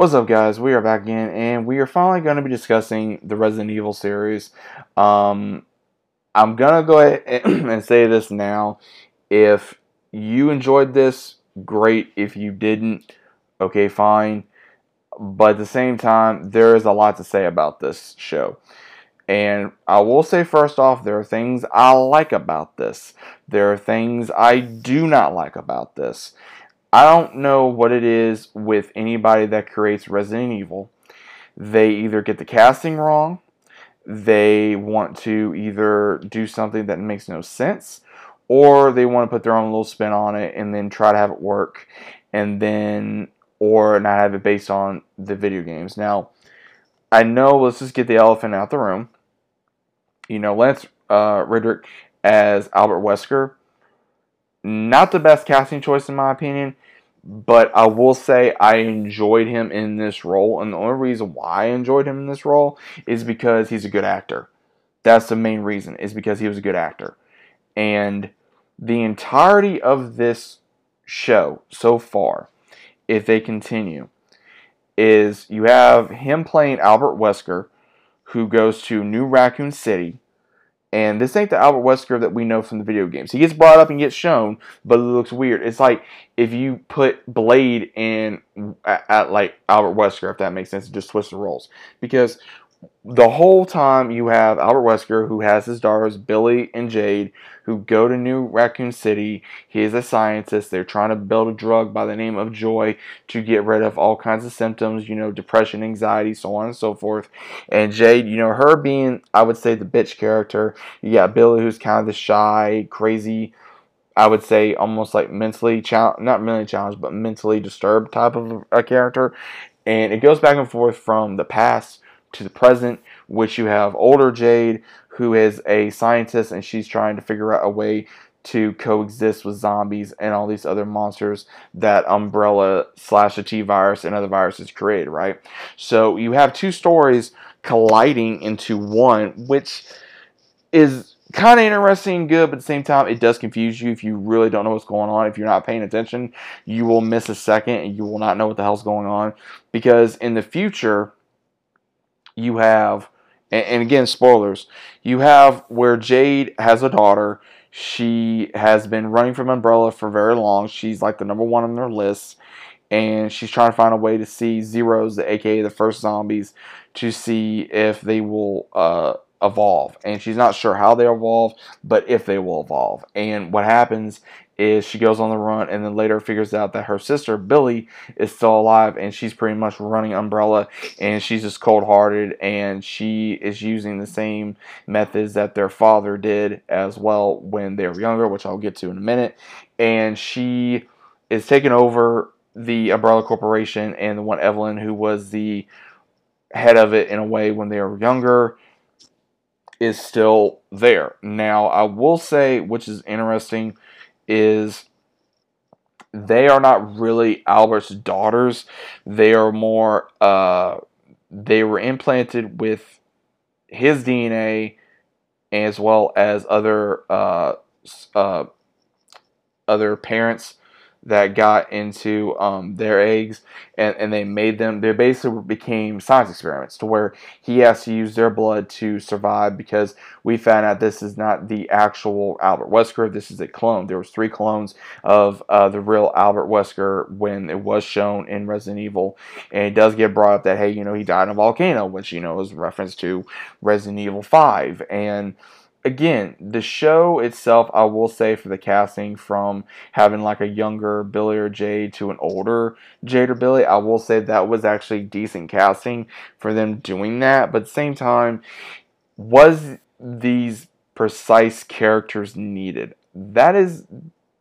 What's up, guys? We are back again, and we are finally going to be discussing the Resident Evil series. Um, I'm going to go ahead and say this now. If you enjoyed this, great. If you didn't, okay, fine. But at the same time, there is a lot to say about this show. And I will say first off, there are things I like about this. There are things I do not like about this. I don't know what it is with anybody that creates Resident Evil. They either get the casting wrong, they want to either do something that makes no sense, or they want to put their own little spin on it and then try to have it work, and then, or not have it based on the video games. Now, I know, let's just get the elephant out the room. You know, Lance uh, Reddick as Albert Wesker not the best casting choice in my opinion, but I will say I enjoyed him in this role, and the only reason why I enjoyed him in this role is because he's a good actor. That's the main reason, is because he was a good actor. And the entirety of this show so far, if they continue, is you have him playing Albert Wesker, who goes to New Raccoon City and this ain't the Albert Wesker that we know from the video games. He gets brought up and gets shown, but it looks weird. It's like if you put Blade in at, at like Albert Wesker, if that makes sense, just twist the roles. Because the whole time you have Albert Wesker, who has his daughters Billy and Jade, who go to New Raccoon City. He is a scientist. They're trying to build a drug by the name of Joy to get rid of all kinds of symptoms, you know, depression, anxiety, so on and so forth. And Jade, you know, her being, I would say, the bitch character. You got Billy, who's kind of the shy, crazy. I would say almost like mentally challenged, not mentally challenged, but mentally disturbed type of a character. And it goes back and forth from the past to the present, which you have older Jade, who is a scientist, and she's trying to figure out a way to coexist with zombies and all these other monsters that Umbrella slash the T virus and other viruses created, right? So you have two stories colliding into one, which is kind of interesting and good, but at the same time, it does confuse you if you really don't know what's going on. If you're not paying attention, you will miss a second and you will not know what the hell's going on. Because in the future, you have, and, and again, spoilers, you have where Jade has a daughter. She has been running from Umbrella for very long. She's like the number one on their list. And she's trying to find a way to see Zeros, the aka the first zombies, to see if they will uh, evolve. And she's not sure how they evolve, but if they will evolve. And what happens is she goes on the run and then later figures out that her sister Billy is still alive and she's pretty much running Umbrella and she's just cold hearted and she is using the same methods that their father did as well when they were younger, which I'll get to in a minute. And she is taking over the Umbrella Corporation and the one Evelyn who was the head of it in a way when they were younger is still there. Now, I will say, which is interesting, is they are not really Albert's daughters. They are more, uh, they were implanted with his DNA as well as other, uh, uh, other parents that got into um, their eggs and, and they made them they basically became science experiments to where he has to use their blood to survive because we found out this is not the actual albert wesker. This is a clone. There was three clones of uh, the real albert wesker when it was shown in resident evil. And it does get brought up that hey you know he died in a volcano which you know is reference to resident evil 5 and again, the show itself, I will say for the casting from having like a younger Billy or Jade to an older Jade or Billy, I will say that was actually decent casting for them doing that. But at the same time, was these precise characters needed? That is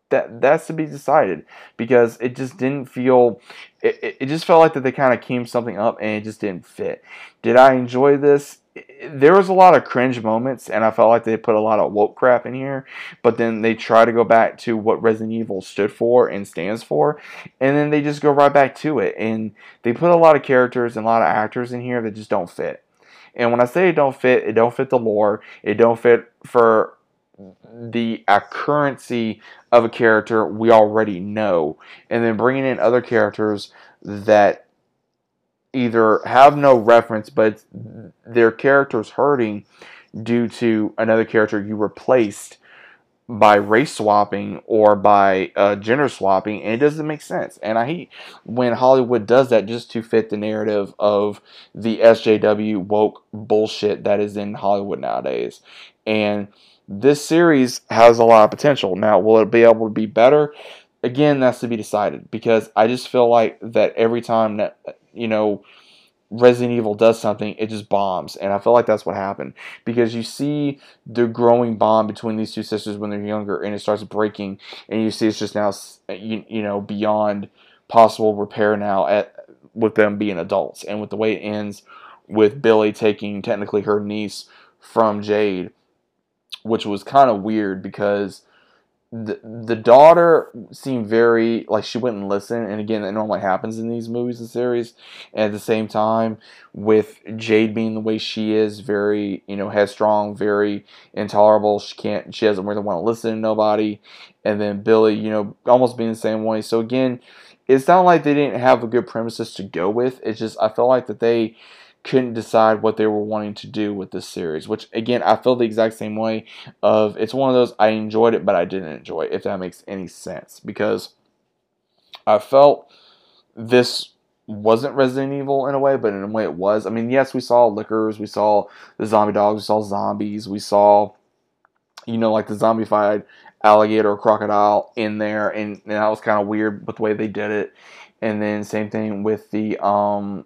that that's to be decided because it just didn't feel it, it just felt like that they kind of came something up and it just didn't fit did i enjoy this there was a lot of cringe moments, and I felt like they put a lot of woke crap in here. But then they try to go back to what Resident Evil stood for and stands for, and then they just go right back to it. And they put a lot of characters and a lot of actors in here that just don't fit. And when I say it don't fit, it don't fit the lore. It don't fit for the accuracy of a character we already know, and then bringing in other characters that either have no reference, but their character's hurting due to another character you replaced by race swapping or by uh, gender swapping, and it doesn't make sense. And I hate when Hollywood does that just to fit the narrative of the SJW woke bullshit that is in Hollywood nowadays. And this series has a lot of potential. Now, will it be able to be better? Again, that's to be decided because I just feel like that every time that, you know, Resident Evil does something, it just bombs. And I feel like that's what happened. Because you see the growing bond between these two sisters when they're younger and it starts breaking. And you see it's just now, you, you know, beyond possible repair now at with them being adults. And with the way it ends with Billy taking technically her niece from Jade, which was kind of weird because the the daughter seemed very like she wouldn't listen and again that normally happens in these movies and series. And at the same time with jade being the way she is very you know headstrong very intolerable she can't she doesn't really want to listen to nobody. And then billy you know almost being the same way. So again it's not like they didn't have a good premises to go with. It's just i felt like that they couldn't decide what they were wanting to do with this series. Which again, I feel the exact same way. Of it's one of those I enjoyed it, but I didn't enjoy it. If that makes any sense, because I felt this wasn't Resident Evil in a way, but in a way it was. I mean, yes, we saw Lickers, we saw the zombie dogs, we saw zombies, we saw, you know, like the zombified alligator or crocodile in there, and, and that was kind of weird with the way they did it. And then same thing with the um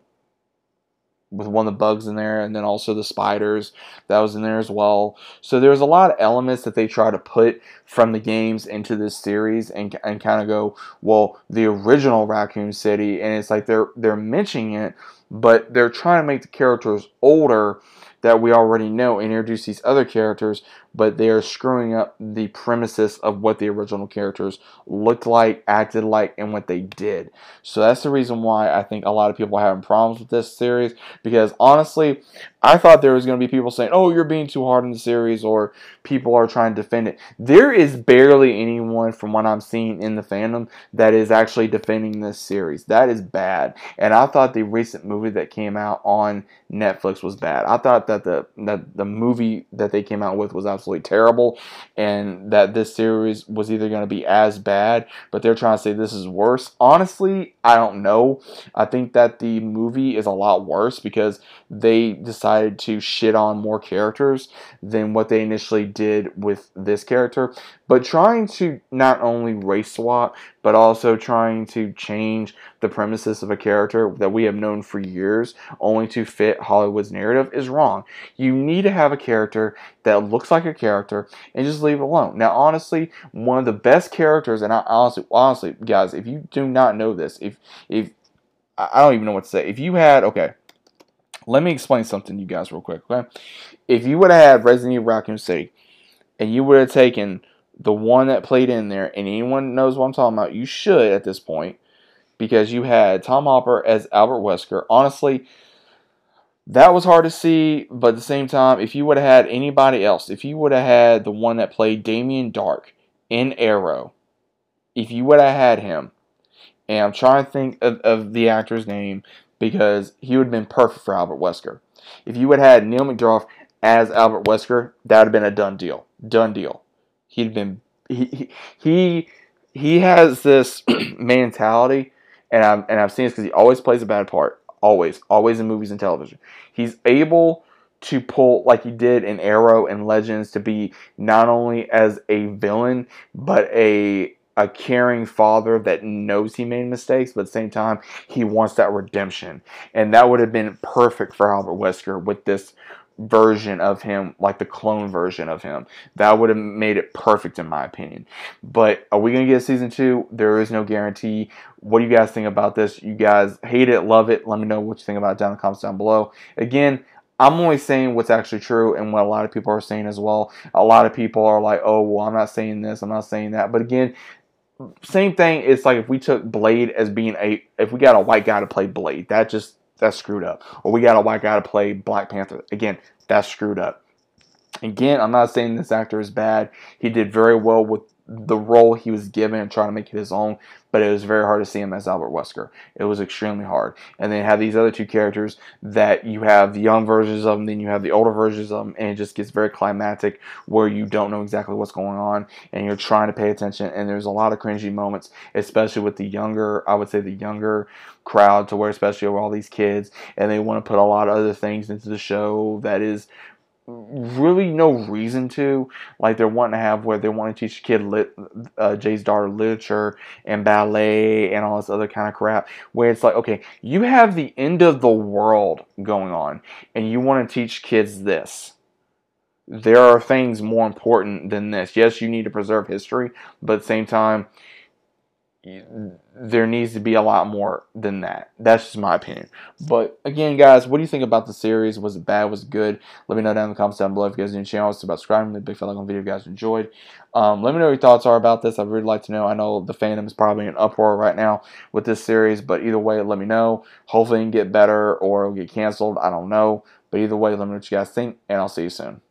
with one of the bugs in there, and then also the spiders that was in there as well. So there's a lot of elements that they try to put from the games into this series, and and kind of go, well, the original Raccoon City, and it's like they're they're mentioning it, but they're trying to make the characters older that we already know and introduce these other characters, but they are screwing up the premises of what the original characters looked like, acted like, and what they did. So that's the reason why I think a lot of people are having problems with this series because honestly, I thought there was going to be people saying, "Oh, you're being too hard on the series," or people are trying to defend it. There is barely anyone from what I'm seeing in the fandom that is actually defending this series. That is bad. And I thought the recent movie that came out on Netflix was bad. I thought that the that the movie that they came out with was absolutely terrible, and that this series was either going to be as bad, but they're trying to say this is worse. Honestly, I don't know. I think that the movie is a lot worse because they decided to shit on more characters than what they initially did with this character. But trying to not only race swap, but also trying to change the premises of a character that we have known for years only to fit Hollywood's narrative is wrong. You need to have a character that looks like a character and just leave it alone. Now, honestly, one of the best characters, and I honestly, honestly, guys, if you do not know this, if if I don't even know what to say, if you had okay let me explain something to you guys real quick, okay? If you would have had Resident Evil Raccoon City and you would have taken the one that played in there, and anyone knows what I'm talking about, you should at this point, because you had Tom Hopper as Albert Wesker. Honestly, that was hard to see, but at the same time, if you would have had anybody else, if you would have had the one that played Damien Darhk in Arrow, if you would have had him, and I'm trying to think of, of the actor's name because he would have been perfect for Albert Wesker. If you have had Neil McDonough as Albert Wesker, that would have been a done deal. Done deal. He'd been he he he has this mentality, and I'm and I've seen this because he always plays a bad part. Always, always in movies and television. He's able to pull like he did in Arrow and Legends to be not only as a villain but a a caring father that knows he made mistakes, but at the same time, he wants that redemption. And that would have been perfect for Albert Wesker with this version of him, like the clone version of him. That would have made it perfect, in my opinion. But are we going to get season two? There is no guarantee. What do you guys think about this? You guys hate it, love it? Let me know what you think about it down in the comments down below. Again, I'm only saying what's actually true and what a lot of people are saying as well. A lot of people are like, oh, well, I'm not saying this, I'm not saying that. But again, same thing. It's like if we took Blade as being a, if we got a white guy to play Blade, that just that's screwed up. Or we got a white guy to play Black Panther. Again, that's screwed up. Again, I'm not saying this actor is bad. He did very well with the role he was given and trying to make it his own, but it was very hard to see him as Albert Wesker. It was extremely hard. And then you have these other two characters that you have the young versions of them, then you have the older versions of them, and it just gets very climactic where you don't know exactly what's going on and you're trying to pay attention. And there's a lot of cringy moments, especially with the younger, I would say the younger crowd, to where especially with all these kids, and they want to put a lot of other things into the show that is really no reason to. Like they're wanting to have where they want to teach a kid lit, uh, Jay's daughter literature and ballet and all this other kind of crap. Where it's like, okay, you have the end of the world going on, and you want to teach kids this. There are things more important than this. Yes, you need to preserve history, but at the same time, there needs to be a lot more than that. That's just my opinion. But again, guys, what do you think about the series? Was it bad? Was it good? Let me know down in the comments down below. If you guys are new channel, it's subscribing. Leave a big like on the video you guys enjoyed. Um, let me know what your thoughts are about this. I'd really like to know. I know the fandom is probably in uproar right now with this series, but either way, let me know. Hopefully, it can get better or it'll get canceled. I don't know. But either way, let me know what you guys think, and I'll see you soon.